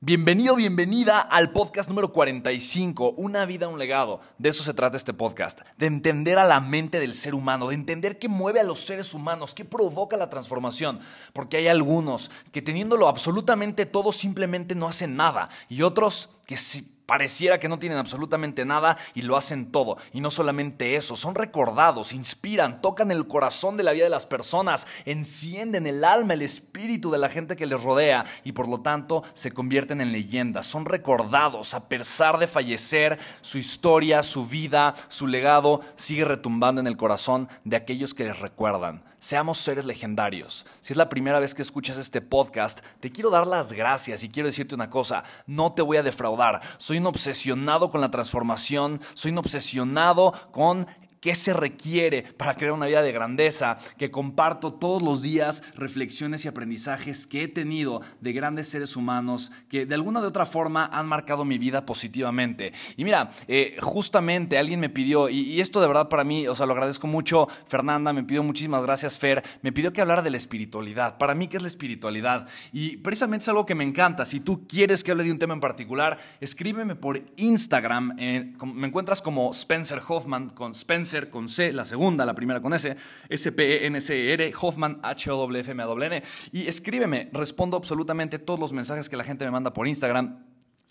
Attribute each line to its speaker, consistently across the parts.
Speaker 1: Bienvenido, bienvenida al podcast número 45, Una vida, un legado. De eso se trata este podcast, de entender a la mente del ser humano, de entender qué mueve a los seres humanos, qué provoca la transformación. Porque hay algunos que teniéndolo absolutamente todo simplemente no hacen nada y otros que sí Pareciera que no tienen absolutamente nada y lo hacen todo. Y no solamente eso, son recordados, inspiran, tocan el corazón de la vida de las personas, encienden el alma, el espíritu de la gente que les rodea y por lo tanto se convierten en leyendas. Son recordados a pesar de fallecer, su historia, su vida, su legado sigue retumbando en el corazón de aquellos que les recuerdan. Seamos seres legendarios. Si es la primera vez que escuchas este podcast, te quiero dar las gracias y quiero decirte una cosa, no te voy a defraudar. Soy un obsesionado con la transformación, soy obsesionado con qué se requiere para crear una vida de grandeza, que comparto todos los días reflexiones y aprendizajes que he tenido de grandes seres humanos que de alguna de otra forma han marcado mi vida positivamente. Y mira, eh, justamente alguien me pidió, y, esto de verdad para mí, o sea, lo agradezco mucho, Fernanda, me pidió muchísimas gracias, Fer, me pidió que hablara de la espiritualidad. Para mí, ¿qué es la espiritualidad? Y precisamente es algo que me encanta. Si tú quieres que hable de un tema en particular, escríbeme por Instagram. me encuentras como Spencer Hoffman con Spencer con C, la segunda, la primera con S, S-P-E-N-C-R, Hoffman, H-O-F-M-A-N. Y escríbeme, respondo absolutamente todos los mensajes que la gente me manda por Instagram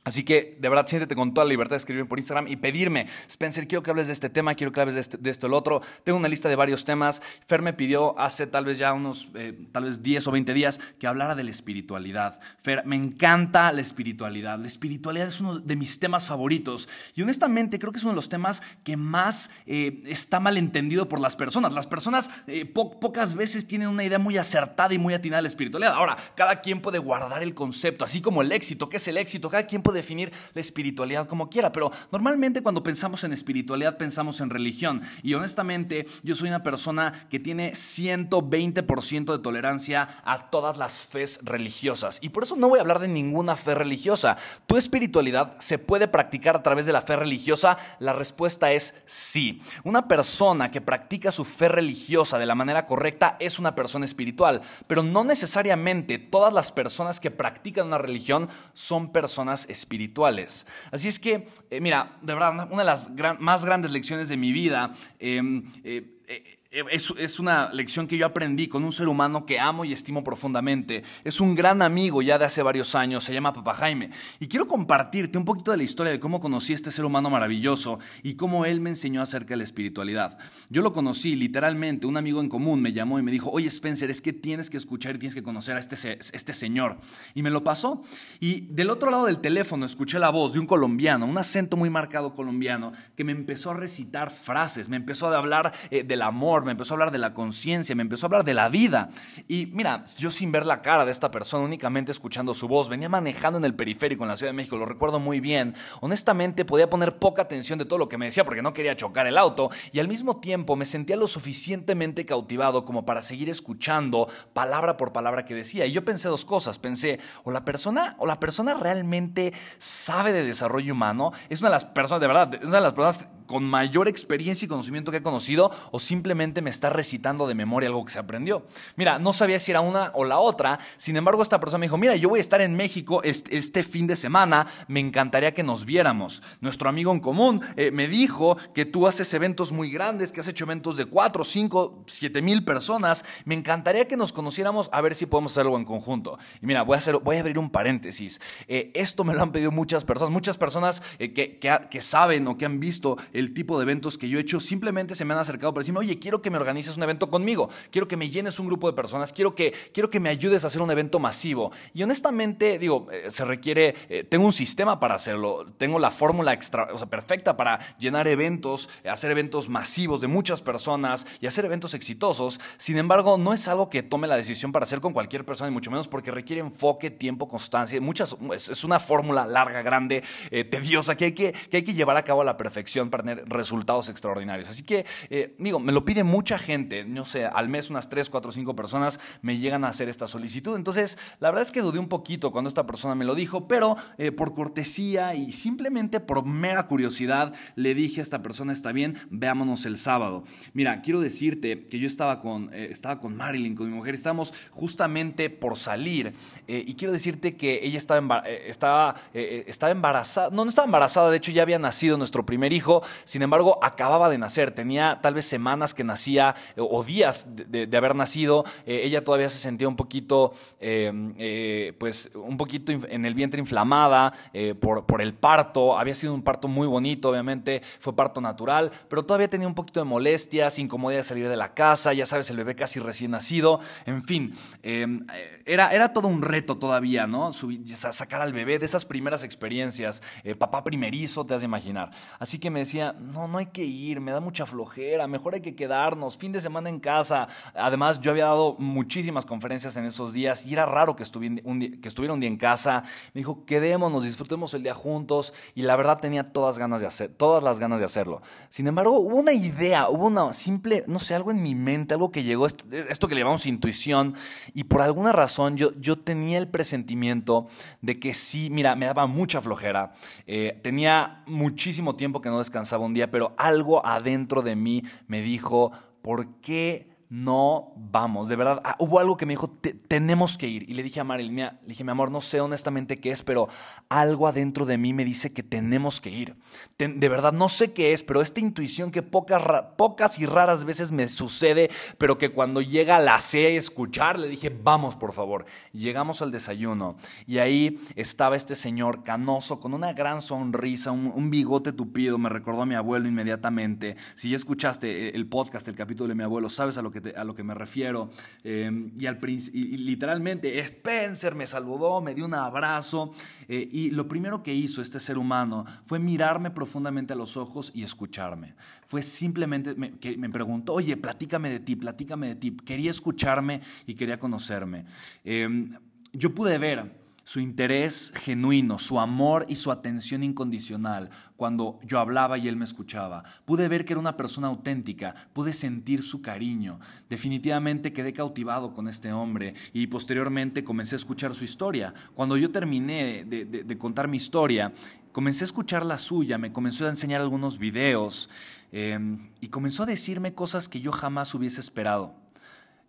Speaker 1: Así que de verdad siéntete con toda la libertad de escribirme por Instagram y pedirme, Spencer, quiero que hables de este tema, quiero que hables de, este, de esto, el otro. Tengo una lista de varios temas. Fer me pidió hace tal vez ya unos, eh, tal vez 10 o 20 días, que hablara de la espiritualidad. Fer, me encanta la espiritualidad. La espiritualidad es uno de mis temas favoritos y honestamente creo que es uno de los temas que más eh, está mal entendido por las personas. Las personas eh, pocas veces tienen una idea muy acertada y muy atinada de la espiritualidad. Ahora, cada quien puede guardar el concepto, así como el éxito. ¿Qué es el éxito? Cada quien puede definir la espiritualidad como quiera, pero normalmente cuando pensamos en espiritualidad pensamos en religión. Y honestamente yo soy una persona que tiene 120% de tolerancia a todas las fes religiosas. Y por eso no voy a hablar de ninguna fe religiosa. ¿Tu espiritualidad se puede practicar a través de la fe religiosa? La respuesta es sí. Una persona que practica su fe religiosa de la manera correcta es una persona espiritual, pero no necesariamente todas las personas que practican una religión son personas espirituales espirituales. Así es que, eh, mira, de verdad, una de las más grandes lecciones de mi vida em, eh, eh, es, una lección que yo aprendí con un ser humano que amo y estimo profundamente. Es un gran amigo ya de hace varios años, se llama Papá Jaime. Y quiero compartirte un poquito de la historia de cómo conocí a este ser humano maravilloso y cómo él me enseñó acerca de la espiritualidad. Yo lo conocí literalmente, un amigo en común me llamó y me dijo, oye Spencer, es que tienes que escuchar y tienes que conocer a este, este señor. Y me lo pasó. Y del otro lado del teléfono escuché la voz de un colombiano, un acento muy marcado colombiano, que me empezó a recitar frases, me empezó a hablar eh, del amor, me empezó a hablar de la conciencia, me empezó a hablar de la vida. Y mira, yo sin ver la cara de esta persona, únicamente escuchando su voz, venía manejando en el periférico en la Ciudad de México, lo recuerdo muy bien. Honestamente podía poner poca atención de todo lo que me decía porque no quería chocar el auto y al mismo tiempo me sentía lo suficientemente cautivado como para seguir escuchando palabra por palabra que decía. Y yo pensé dos cosas, pensé, o la persona, o la persona realmente sabe de desarrollo humano, es una de las personas, de verdad, es una de las personas con mayor experiencia y conocimiento que he conocido o simplemente me está recitando de memoria algo que se aprendió. Mira, no sabía si era una o la otra, sin embargo esta persona me dijo, mira, yo voy a estar en México este, fin de semana, me encantaría que nos viéramos. Nuestro amigo en común eh, me dijo que tú haces eventos muy grandes, que has hecho eventos de 4, 5, 7 mil personas, me encantaría que nos conociéramos a ver si podemos hacer algo en conjunto. Y mira, voy a, hacer, voy a abrir un paréntesis. Eh, esto me lo han pedido muchas personas, muchas personas eh, que, que saben o que han visto el tipo de eventos que yo he hecho, simplemente se me han acercado para decirme, oye, quiero que me organices un evento conmigo, quiero que me llenes un grupo de personas, quiero que, quiero que me ayudes a hacer un evento masivo. Y honestamente, digo, eh, se requiere, eh, tengo un sistema para hacerlo, tengo la fórmula extra, o sea, perfecta para llenar eventos, hacer eventos masivos de muchas personas y hacer eventos exitosos. Sin embargo, no es algo que tome la decisión para hacer con cualquier persona, y mucho menos porque requiere enfoque, tiempo, constancia. Muchas, es una fórmula larga, grande, eh, tediosa, que hay que, que hay que llevar a cabo a la perfección para tener resultados extraordinarios. Así que, eh, digo, me lo pide mucha gente, no sé, al mes unas 3, 4, 5 personas me llegan a hacer esta solicitud. Entonces, la verdad es que dudé un poquito cuando esta persona me lo dijo, pero eh, por cortesía y simplemente por mera curiosidad le dije a esta persona, está bien, veámonos el sábado. Mira, quiero decirte que yo estaba con, eh, estaba con Marilyn, con mi mujer, estábamos justamente por salir y quiero decirte que ella estaba, estaba, estaba embarazada, no, no estaba embarazada, de hecho ya había nacido nuestro primer hijo, sin embargo, acababa de nacer, tenía tal vez semanas que nacía o días de, haber nacido. Eh, ella todavía se sentía un poquito, em, eh, pues, un poquito en el vientre inflamada eh, por, por el parto. Había sido un parto muy bonito, obviamente, fue parto natural, pero todavía tenía un poquito de molestias, incomodidad de salir de la casa, ya sabes, el bebé casi recién nacido. En fin, em, era, era todo un reto todavía, ¿no? sacar al bebé de esas primeras experiencias. papá primerizo, te has de imaginar. Así que me decía, no, no hay que ir, me da mucha flojera, mejor hay que quedarnos, fin de semana en casa. Además, yo había dado muchísimas conferencias en esos días y era raro que, estuviera un día, que estuviera un día en casa. Me dijo, quedémonos, disfrutemos el día juntos y la verdad tenía todas, ganas de hacer, todas las ganas de hacerlo. Sin embargo, hubo una idea, hubo una simple, no sé, algo en mi mente, algo que llegó, esto que le llamamos intuición y por alguna razón yo, yo tenía el presentimiento de que sí, mira, me daba mucha flojera, eh, tenía muchísimo tiempo que no descansaba un día, pero algo adentro de mí me dijo, ¿por qué no vamos, de verdad, ah, hubo algo que me dijo, tenemos que ir. Y le dije a Marilyn, le dije, mi amor, no sé honestamente qué es, pero algo adentro de mí me dice que tenemos que ir. de verdad, no sé qué es, pero esta intuición que pocas, pocas y raras veces me sucede, pero que cuando llega la C a escuchar, le dije, vamos, por favor. Llegamos al desayuno y ahí estaba este señor canoso con una gran sonrisa, un, bigote tupido, me recordó a mi abuelo inmediatamente. Si ya escuchaste el podcast, el capítulo de mi abuelo, sabes a lo que a lo que me refiero. Em, y, al, literalmente Spencer me saludó, me dio un abrazo eh, y lo primero que hizo este ser humano fue mirarme profundamente a los ojos y escucharme. Fue simplemente me, que me preguntó, oye, platícame de ti, platícame de ti. Quería escucharme y quería conocerme. Em, yo pude ver su interés genuino, su amor y su atención incondicional cuando yo hablaba y él me escuchaba. Pude ver que era una persona auténtica, pude sentir su cariño. Definitivamente quedé cautivado con este hombre y posteriormente comencé a escuchar su historia. Cuando yo terminé de, contar mi historia, comencé a escuchar la suya, me comenzó a enseñar algunos videos em, y comenzó a decirme cosas que yo jamás hubiese esperado.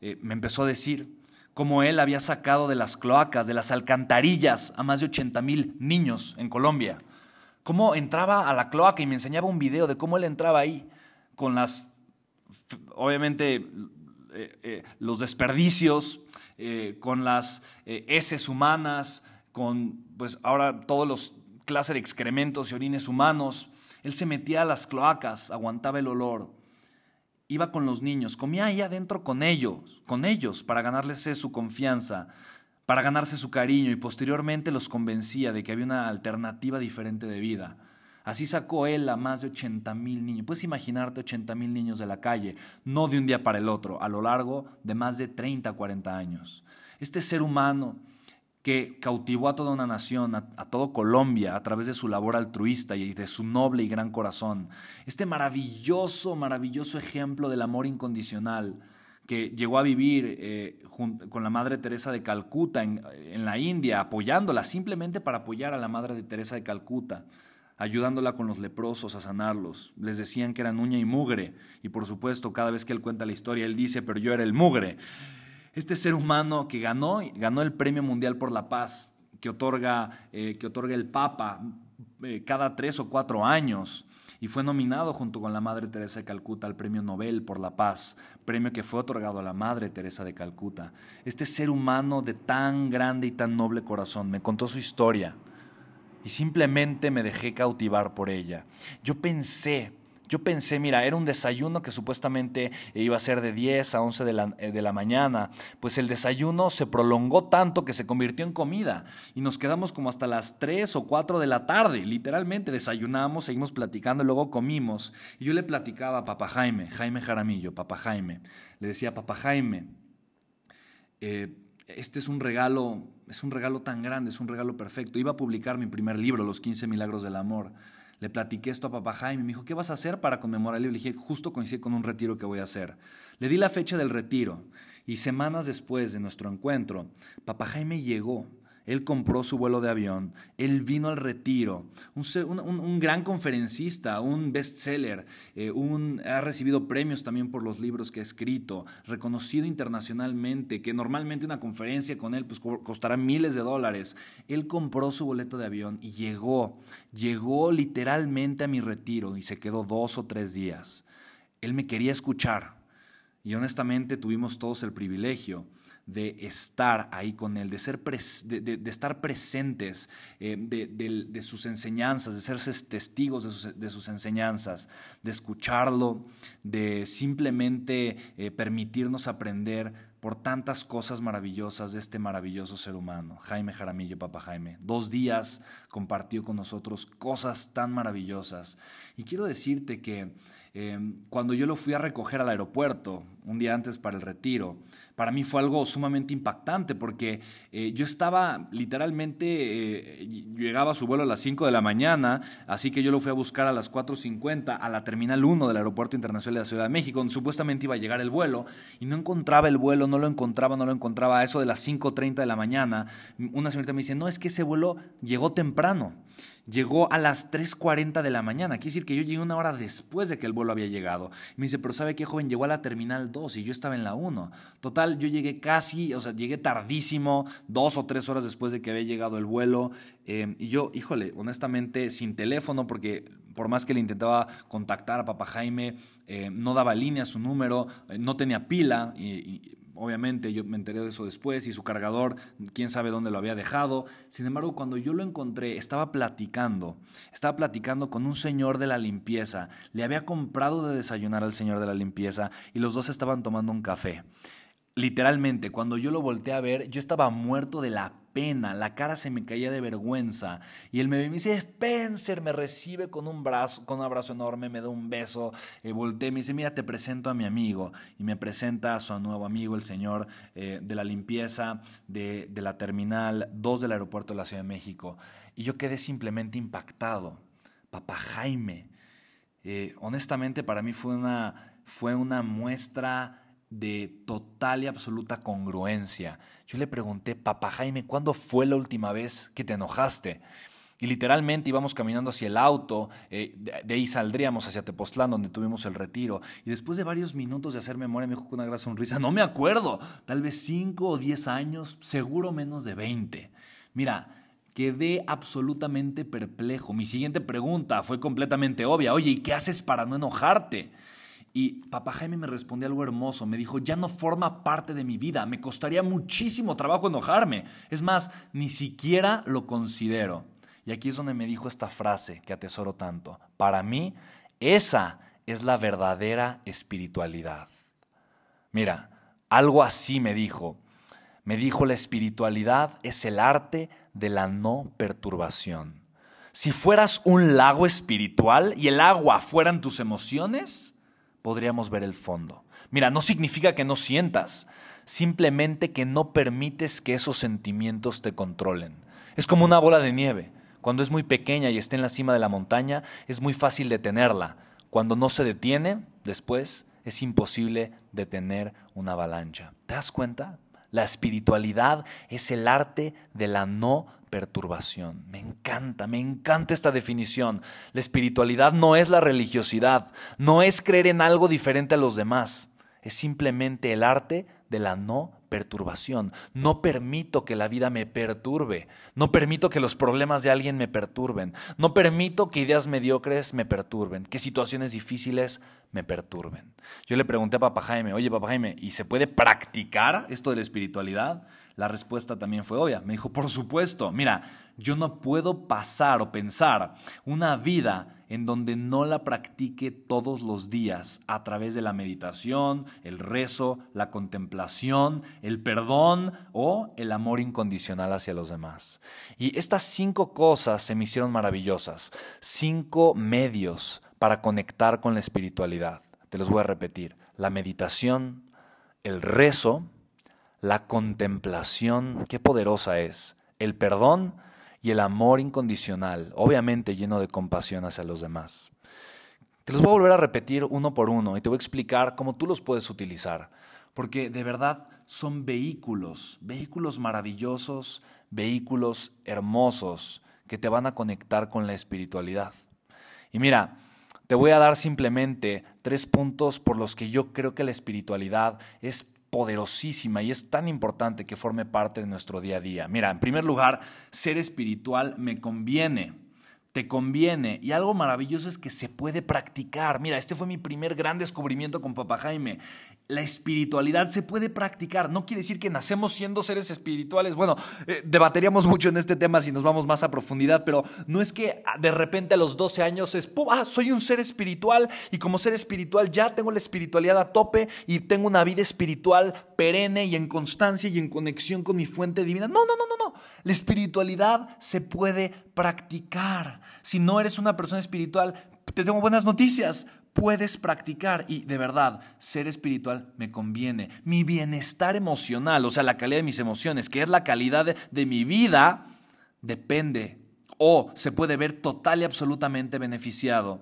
Speaker 1: Eh, me empezó a decir, como él había sacado de las cloacas, de las alcantarillas a más de 80 mil niños en Colombia. Cómo entraba a la cloaca y me enseñaba un video de cómo él entraba ahí, con las, obviamente, eh, eh, los desperdicios, eh, con las heces humanas, con, pues ahora todos los clases de excrementos y orines humanos. Él se metía a las cloacas, aguantaba el olor, iba con los niños, comía ahí adentro con ellos, con ellos, para ganarles su confianza, para ganarse su cariño y posteriormente los convencía de que había una alternativa diferente de vida. Así sacó él a más de 80 mil niños. Puedes imaginarte 80 mil niños de la calle, no de un día para el otro, a lo largo de más de 30, 40 años. Este ser humano que cautivó a toda una nación, a, todo Colombia, a través de su labor altruista y de su noble y gran corazón. Este maravilloso, maravilloso ejemplo del amor incondicional que llegó a vivir eh, con la Madre Teresa de Calcuta en, la India, apoyándola simplemente para apoyar a la Madre de Teresa de Calcuta. ayudándola con los leprosos a sanarlos. Les decían que eran uña y mugre, y por supuesto, cada vez que él cuenta la historia, él dice, pero yo era el mugre. Este ser humano que ganó, ganó el Premio Mundial por la Paz, que otorga, eh, que otorga el Papa eh, cada tres o cuatro años, y fue nominado junto con la Madre Teresa de Calcuta al Premio Nobel por la Paz, premio que fue otorgado a la Madre Teresa de Calcuta. Este ser humano de tan grande y tan noble corazón me contó su historia y simplemente me dejé cautivar por ella. Yo pensé, yo pensé, mira, era un desayuno que supuestamente iba a ser de 10 a 11 de la, eh, de la, mañana, pues el desayuno se prolongó tanto que se convirtió en comida. Y nos quedamos como hasta las 3 o 4 de la tarde, literalmente. Desayunamos, seguimos platicando, luego comimos. Y yo le platicaba a papá Jaime, Jaime Jaramillo, papá Jaime, le decía, papá Jaime, eh, este es un regalo, es un regalo tan grande, es un regalo perfecto. Iba a publicar mi primer libro, Los 15 Milagros del Amor. Le platiqué esto a papá Jaime, me dijo, ¿qué vas a hacer para conmemorar el? Le dije, justo coincide con un retiro que voy a hacer. Le di la fecha del retiro y semanas después de nuestro encuentro, papá Jaime llegó él compró su vuelo de avión, él vino al retiro, un, gran conferencista, un bestseller, eh, ha recibido premios también por los libros que ha escrito, reconocido internacionalmente, que normalmente una conferencia con él pues, costará miles de dólares. Él compró su boleto de avión y llegó, llegó literalmente a mi retiro y se quedó dos o tres días. Él me quería escuchar y honestamente tuvimos todos el privilegio de estar ahí con Él, de, ser de, estar presentes eh, de, sus enseñanzas, de ser testigos de sus, enseñanzas, de escucharlo, de simplemente eh, permitirnos aprender por tantas cosas maravillosas de este maravilloso ser humano, Jaime Jaramillo, Papá Jaime. Dos días compartió con nosotros cosas tan maravillosas. Y quiero decirte que Em, cuando yo lo fui a recoger al aeropuerto, un día antes para el retiro, para mí fue algo sumamente impactante porque eh, yo estaba literalmente, eh, llegaba a su vuelo a las 5 de la mañana, así que yo lo fui a buscar a las 4.50 a la Terminal 1 del Aeropuerto Internacional de la Ciudad de México, donde supuestamente iba a llegar el vuelo, y no encontraba el vuelo, no lo encontraba, no lo encontraba, a eso de las 5.30 de la mañana, una señorita me dice, no, es que ese vuelo llegó temprano llegó a las 3.40 de la mañana. Quiere decir que yo llegué una hora después de que el vuelo había llegado. Me dice, pero ¿sabe qué, joven? Llegó a la terminal 2 y yo estaba en la 1. Total, yo llegué casi, o sea, llegué tardísimo, dos o tres horas después de que había llegado el vuelo. Eh, y yo, híjole, honestamente, sin teléfono, porque por más que le intentaba contactar a papá Jaime, eh, no daba línea su número, eh, no tenía pila obviamente yo me enteré de eso después y su cargador, quién sabe dónde lo había dejado. Sin embargo, cuando yo lo encontré, estaba platicando, estaba platicando con un señor de la limpieza. Le había comprado de desayunar al señor de la limpieza y los dos estaban tomando un café. Literalmente, cuando yo lo volteé a ver, yo estaba muerto de la pena, la cara se me caía de vergüenza. Y él me dice, Spencer, me recibe con un, brazo, con un abrazo enorme, me da un beso, y volteé, me dice, mira, te presento a mi amigo. Y me presenta a su nuevo amigo, el señor eh, de la limpieza de, la terminal 2 del aeropuerto de la Ciudad de México. Y yo quedé simplemente impactado. Papá Jaime. Eh, honestamente, para mí fue una, fue una muestra de total y absoluta congruencia. Yo le pregunté, papá Jaime, ¿cuándo fue la última vez que te enojaste? Y literalmente íbamos caminando hacia el auto, eh, de, ahí saldríamos hacia Tepoztlán, donde tuvimos el retiro. Y después de varios minutos de hacer memoria, me dijo con una gran sonrisa, no me acuerdo, tal vez cinco o diez años, seguro menos de veinte. Mira, quedé absolutamente perplejo. Mi siguiente pregunta fue completamente obvia, oye, ¿y qué haces para no enojarte? Y papá Jaime me respondió algo hermoso. Me dijo, ya no forma parte de mi vida. Me costaría muchísimo trabajo enojarme. Es más, ni siquiera lo considero. Y aquí es donde me dijo esta frase que atesoro tanto. Para mí, esa es la verdadera espiritualidad. Mira, algo así me dijo. Me dijo, la espiritualidad es el arte de la no perturbación. Si fueras un lago espiritual y el agua fueran tus emociones, podríamos ver el fondo. Mira, no significa que no sientas, simplemente que no permites que esos sentimientos te controlen. Es como una bola de nieve. Cuando es muy pequeña y está en la cima de la montaña, es muy fácil detenerla. Cuando no se detiene, después es imposible detener una avalancha. ¿Te das cuenta? La espiritualidad es el arte de la no perturbación. Me encanta, me encanta esta definición. La espiritualidad no es la religiosidad, no es creer en algo diferente a los demás, es simplemente el arte de la no perturbación. No permito que la vida me perturbe. No permito que los problemas de alguien me perturben. No permito que ideas mediocres me perturben, que situaciones difíciles me perturben. Yo le pregunté a Papá Jaime, oye Papá Jaime, ¿y se puede practicar esto de la espiritualidad? La respuesta también fue obvia. Me dijo, por supuesto, mira, yo no puedo pasar o pensar una vida en donde no la practique todos los días a través de la meditación, el rezo, la contemplación, el perdón o el amor incondicional hacia los demás. Y estas cinco cosas se me hicieron maravillosas, cinco medios para conectar con la espiritualidad. Te los voy a repetir. La meditación, el rezo, la contemplación, qué poderosa es, el perdón y el amor incondicional, obviamente lleno de compasión hacia los demás. Te los voy a volver a repetir uno por uno y te voy a explicar cómo tú los puedes utilizar, porque de verdad son vehículos, vehículos maravillosos, vehículos hermosos que te van a conectar con la espiritualidad. Y mira, te voy a dar simplemente tres puntos por los que yo creo que la espiritualidad es poderosísima y es tan importante que forme parte de nuestro día a día. Mira, en primer lugar, ser espiritual me conviene te conviene. Y algo maravilloso es que se puede practicar. Mira, este fue mi primer gran descubrimiento con Papá Jaime. La espiritualidad se puede practicar. No quiere decir que nacemos siendo seres espirituales. Bueno, eh, debateríamos mucho en este tema si nos vamos más a profundidad, pero no es que de repente a los 12 años es, ah, soy un ser espiritual y como ser espiritual ya tengo la espiritualidad a tope y tengo una vida espiritual perenne y en constancia y en conexión con mi fuente divina. No, no, no, no, no. La espiritualidad se puede practicar. Si no eres una persona espiritual, te tengo buenas noticias. Puedes practicar y de verdad, ser espiritual me conviene. Mi bienestar emocional, o sea, la calidad de mis emociones, que es la calidad de, mi vida, depende o se puede ver total y absolutamente beneficiado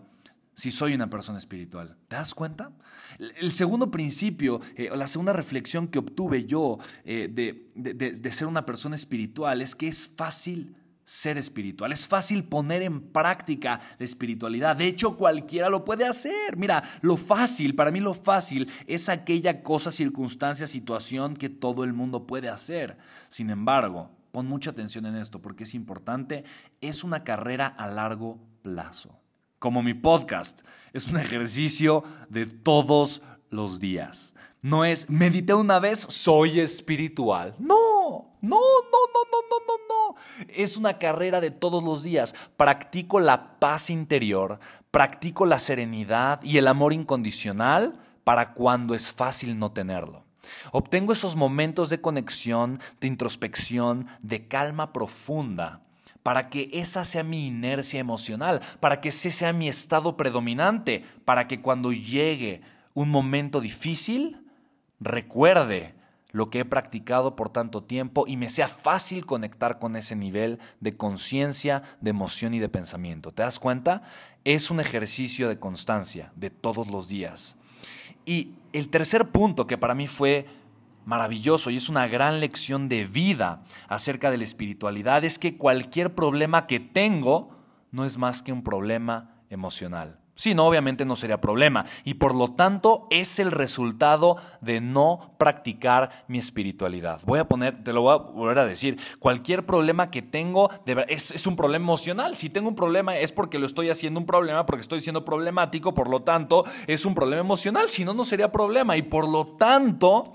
Speaker 1: si soy una persona espiritual. ¿Te das cuenta? El segundo principio, eh, la segunda reflexión que obtuve yo eh, de, de ser una persona espiritual es que es fácil ser espiritual. Es fácil poner en práctica la espiritualidad. De hecho, cualquiera lo puede hacer. Mira, lo fácil, para mí lo fácil es aquella cosa, circunstancia, situación que todo el mundo puede hacer. Sin embargo, pon mucha atención en esto porque es importante. Es una carrera a largo plazo. Como mi podcast, es un ejercicio de todos los días. No es medité una vez, soy espiritual. No, no, no, no, no, no, no, no. Es una carrera de todos los días. Practico la paz interior, practico la serenidad y el amor incondicional para cuando es fácil no tenerlo. Obtengo esos momentos de conexión, de introspección, de calma profunda, para que esa sea mi inercia emocional, para que ese sea mi estado predominante, para que cuando llegue un momento difícil, recuerde lo que he practicado por tanto tiempo y me sea fácil conectar con ese nivel de conciencia, de emoción y de pensamiento. ¿Te das cuenta? Es un ejercicio de constancia de todos los días. Y el tercer punto que para mí fue maravilloso y es una gran lección de vida acerca de la espiritualidad es que cualquier problema que tengo no es más que un problema emocional. Si no, obviamente no sería problema. Y por lo tanto es el resultado de no practicar mi espiritualidad. Voy a poner, te lo voy a volver a decir, cualquier problema que tengo es, un problema emocional. Si tengo un problema es porque lo estoy haciendo un problema, porque estoy siendo problemático, por lo tanto es un problema emocional. Si no, no sería problema. Y por lo tanto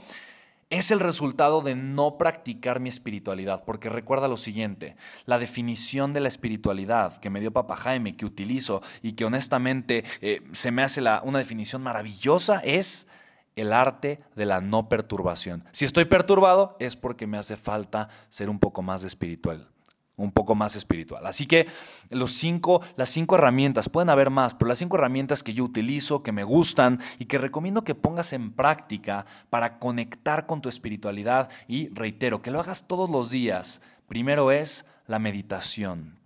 Speaker 1: es el resultado de no practicar mi espiritualidad, porque recuerda lo siguiente, la definición de la espiritualidad que me dio Papa Jaime, que utilizo y que honestamente eh, se me hace una definición maravillosa, es el arte de la no perturbación. Si estoy perturbado es porque me hace falta ser un poco más espiritual un poco más espiritual. Así que los cinco, las cinco herramientas, pueden haber más, pero las cinco herramientas que yo utilizo, que me gustan y que recomiendo que pongas en práctica para conectar con tu espiritualidad y reitero, que lo hagas todos los días. Primero es la meditación.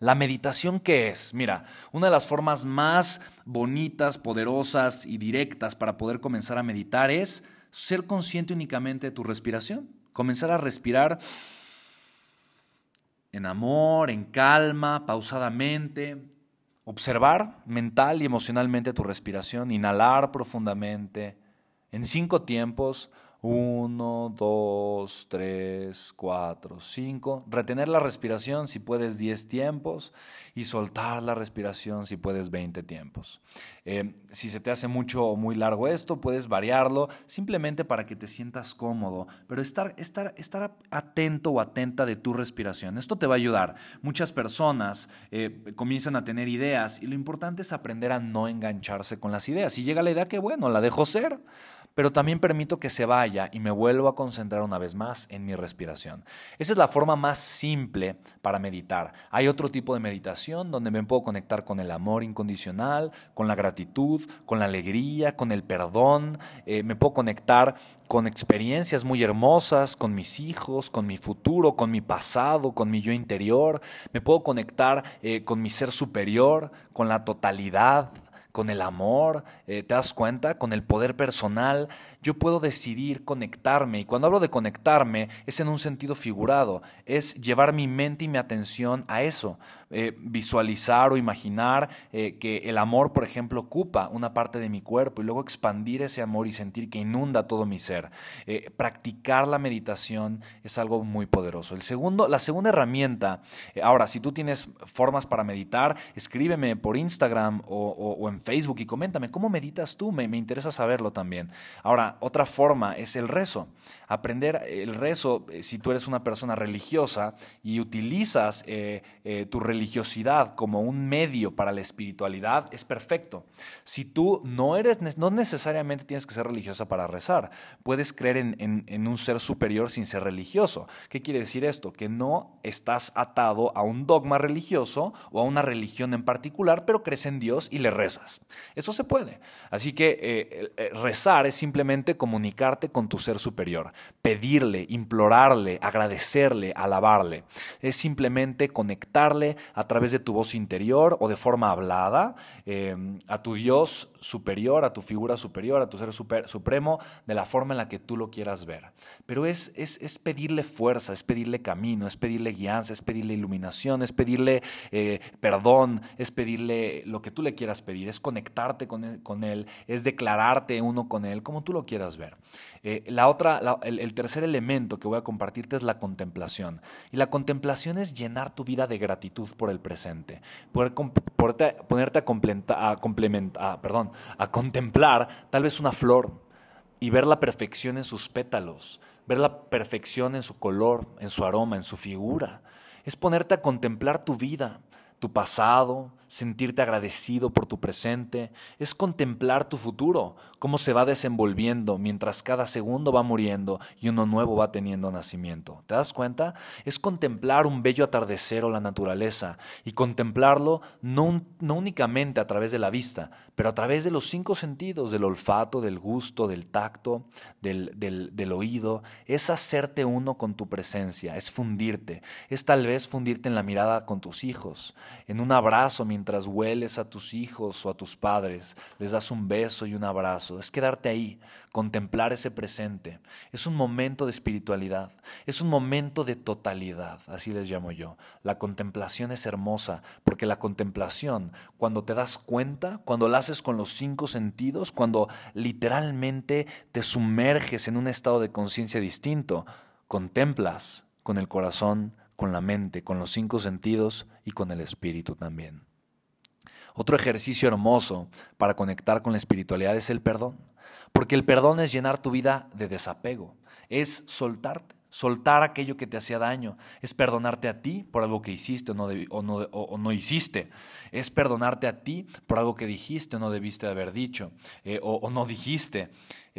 Speaker 1: La meditación qué es? Mira, una de las formas más bonitas, poderosas y directas para poder comenzar a meditar es ser consciente únicamente de tu respiración. Comenzar a respirar en amor, en calma, pausadamente. Observar mental y emocionalmente tu respiración, inhalar profundamente en cinco tiempos, uno, dos, tres, cuatro, cinco. Retener la respiración si puedes diez tiempos y soltar la respiración si puedes veinte tiempos. Eh, si se te hace mucho o muy largo esto, puedes variarlo simplemente para que te sientas cómodo, pero estar, estar, estar atento o atenta de tu respiración. Esto te va a ayudar. Muchas personas eh, comienzan a tener ideas y lo importante es aprender a no engancharse con las ideas. Si llega la idea, que bueno, la dejo ser pero también permito que se vaya y me vuelvo a concentrar una vez más en mi respiración. Esa es la forma más simple para meditar. Hay otro tipo de meditación donde me puedo conectar con el amor incondicional, con la gratitud, con la alegría, con el perdón. Eh, me puedo conectar con experiencias muy hermosas, con mis hijos, con mi futuro, con mi pasado, con mi yo interior. Me puedo conectar eh, con mi ser superior, con la totalidad con el amor, eh, ¿te das cuenta? Con el poder personal, yo puedo decidir conectarme. Y cuando hablo de conectarme es en un sentido figurado, es llevar mi mente y mi atención a eso, eh, visualizar o imaginar eh, que el amor, por ejemplo, ocupa una parte de mi cuerpo y luego expandir ese amor y sentir que inunda todo mi ser. practicar la meditación es algo muy poderoso. El segundo, la segunda herramienta, ahora, si tú tienes formas para meditar, escríbeme por Instagram o en Facebook y coméntame, ¿cómo meditas tú? Me, me interesa saberlo también. Ahora, otra forma es el rezo. Aprender el rezo, eh, si tú eres una persona religiosa y utilizas eh, eh, tu religiosidad como un medio para la espiritualidad, es perfecto. Si tú no eres, no necesariamente tienes que ser religiosa para rezar. Puedes creer en, en un ser superior sin ser religioso. ¿Qué quiere decir esto? Que no estás atado a un dogma religioso o a una religión en particular, pero crees en Dios y le rezas. Eso se puede. Así que eh, eh, rezar es simplemente comunicarte con tu ser superior, pedirle, implorarle, agradecerle, alabarle. Es simplemente conectarle a través de tu voz interior o de forma hablada eh, a tu Dios superior, a tu figura superior, a tu ser supremo, de la forma en la que tú lo quieras ver. Pero es, es, pedirle fuerza, es pedirle camino, es pedirle guianza, es pedirle iluminación, es pedirle perdón, es pedirle lo que tú le quieras pedir, es conectarte con él, es declararte uno con Él, como tú lo quieras ver. Eh, la otra, el, tercer elemento que voy a compartirte es la contemplación. Y la contemplación es llenar tu vida de gratitud por el presente, poder, ponerte a, a, perdón, a contemplar tal vez una flor y ver la perfección en sus pétalos, ver la perfección en su color, en su aroma, en su figura. Es ponerte a contemplar tu vida, tu pasado, sentirte agradecido por tu presente, es contemplar tu futuro, cómo se va desenvolviendo mientras cada segundo va muriendo y uno nuevo va teniendo nacimiento. ¿Te das cuenta? Es contemplar un bello atardecer o la naturaleza y contemplarlo no, no únicamente a través de la vista, pero a través de los cinco sentidos, del olfato, del gusto, del tacto, del, del, del oído. Es hacerte uno con tu presencia, es fundirte, es tal vez fundirte en la mirada con tus hijos, en un abrazo mientras hueles a tus hijos o a tus padres, les das un beso y un abrazo. Es quedarte ahí, contemplar ese presente. Es un momento de espiritualidad, es un momento de totalidad, así les llamo yo. La contemplación es hermosa, porque la contemplación, cuando te das cuenta, cuando la haces con los cinco sentidos, cuando literalmente te sumerges en un estado de conciencia distinto, contemplas con el corazón, con la mente, con los cinco sentidos y con el espíritu también. Otro ejercicio hermoso para conectar con la espiritualidad es el perdón, porque el perdón es llenar tu vida de desapego, es soltarte, soltar aquello que te hacía daño, es perdonarte a ti por algo que hiciste o no, o no, hiciste, es perdonarte a ti por algo que dijiste o no debiste haber dicho eh, o, no dijiste,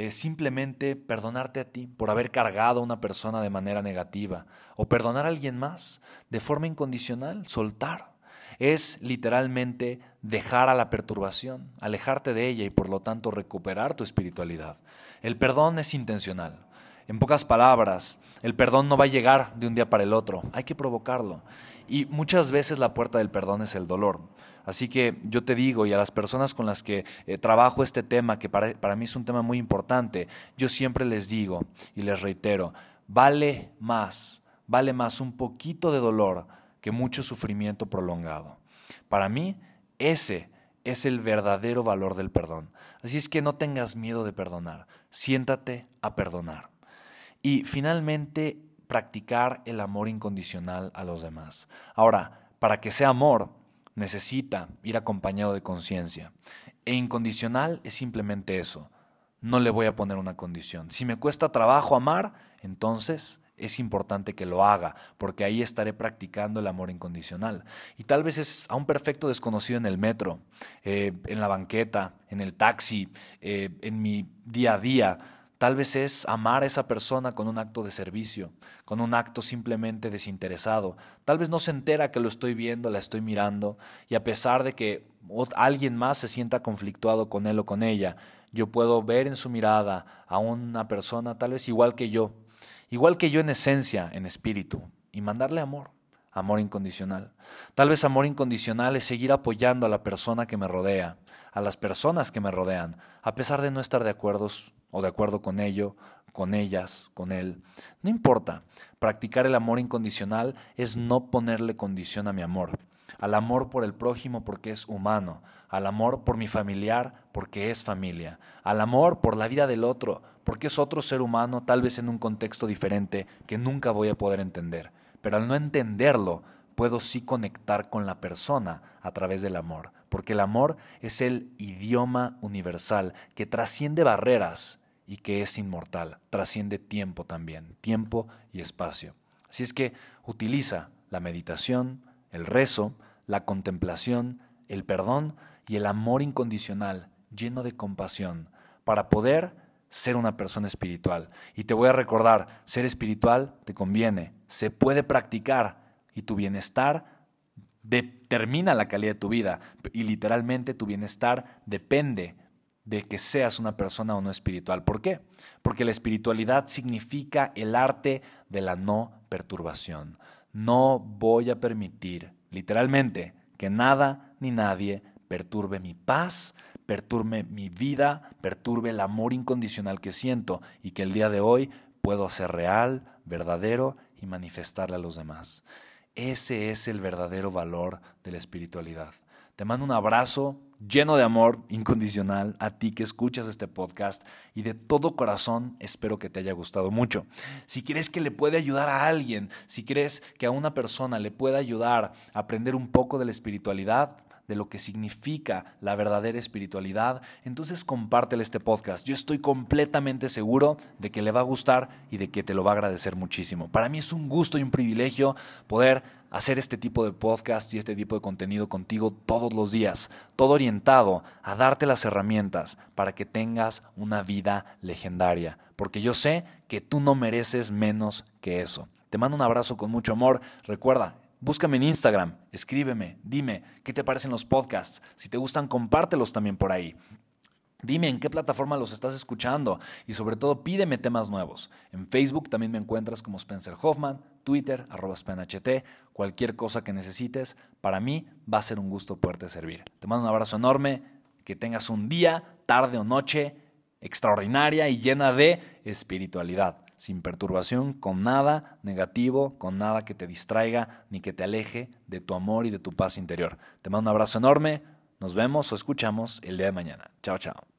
Speaker 1: simplemente perdonarte a ti por haber cargado a una persona de manera negativa. O perdonar a alguien más de forma incondicional, soltar es literalmente dejar a la perturbación, alejarte de ella y por lo tanto recuperar tu espiritualidad. El perdón es intencional. En pocas palabras, el perdón no va a llegar de un día para el otro, hay que provocarlo. Y muchas veces la puerta del perdón es el dolor. Así que yo te digo, y a las personas con las que eh, trabajo este tema, que para, para mí es un tema muy importante, yo siempre les digo y les reitero, vale más, vale más un poquito de dolor que mucho sufrimiento prolongado. Para mí, ese es el verdadero valor del perdón. Así es que no tengas miedo de perdonar, siéntate a perdonar. Y finalmente, practicar el amor incondicional a los demás. Ahora, para que sea amor, necesita ir acompañado de conciencia. E incondicional es simplemente eso. No le voy a poner una condición. Si me cuesta trabajo amar, entonces es importante que lo haga, porque ahí estaré practicando el amor incondicional. Y tal vez es a un perfecto desconocido en el metro, eh, en la banqueta, en el taxi, eh, en mi día a día. Tal vez es amar a esa persona con un acto de servicio, con un acto simplemente desinteresado. Tal vez no se entera que lo estoy viendo, la estoy mirando, y a pesar de que alguien más se sienta conflictuado con él o con ella, yo puedo ver en su mirada a una persona tal vez igual que yo, igual que yo en esencia, en espíritu, y mandarle amor, amor incondicional. Tal vez amor incondicional es seguir apoyando a la persona que me rodea, a las personas que me rodean, a pesar de no estar de acuerdo o de acuerdo con ello, con ellas, con él. No importa, practicar el amor incondicional es no ponerle condición a mi amor, al amor por el prójimo porque es humano, al amor por mi familiar porque es familia, al amor por la vida del otro porque es otro ser humano tal vez en un contexto diferente que nunca voy a poder entender. Pero al no entenderlo, puedo sí conectar con la persona a través del amor, porque el amor es el idioma universal que trasciende barreras y que es inmortal, trasciende tiempo también, tiempo y espacio. Así es que utiliza la meditación, el rezo, la contemplación, el perdón y el amor incondicional, lleno de compasión, para poder ser una persona espiritual. Y te voy a recordar, ser espiritual te conviene, se puede practicar y tu bienestar determina la calidad de tu vida. Y literalmente tu bienestar depende de que seas una persona o no espiritual. ¿Por qué? Porque la espiritualidad significa el arte de la no perturbación. No voy a permitir, literalmente, que nada ni nadie perturbe mi paz, perturbe mi vida, perturbe el amor incondicional que siento y que el día de hoy puedo hacer real, verdadero y manifestarle a los demás. Ese es el verdadero valor de la espiritualidad. Te mando un abrazo lleno de amor incondicional a ti que escuchas este podcast y de todo corazón espero que te haya gustado mucho. Si quieres que le puede ayudar a alguien, si crees que a una persona le pueda ayudar a aprender un poco de la espiritualidad, de lo que significa la verdadera espiritualidad, entonces compártele este podcast. Yo estoy completamente seguro de que le va a gustar y de que te lo va a agradecer muchísimo. Para mí es un gusto y un privilegio poder hacer este tipo de podcast y este tipo de contenido contigo todos los días, todo orientado a darte las herramientas para que tengas una vida legendaria, porque yo sé que tú no mereces menos que eso. Te mando un abrazo con mucho amor. Recuerda, Búscame en Instagram, escríbeme, dime qué te parecen los podcasts. Si te gustan, compártelos también por ahí. Dime en qué plataforma los estás escuchando y sobre todo pídeme temas nuevos. En Facebook también me encuentras como Spencer Hoffman, Twitter, arroba SpenHT, cualquier cosa que necesites. Para mí va a ser un gusto poderte servir. Te mando un abrazo enorme, que tengas un día, tarde o noche extraordinaria y llena de espiritualidad sin perturbación, con nada negativo, con nada que te distraiga ni que te aleje de tu amor y de tu paz interior. Te mando un abrazo enorme, nos vemos o escuchamos el día de mañana. Chao, chao.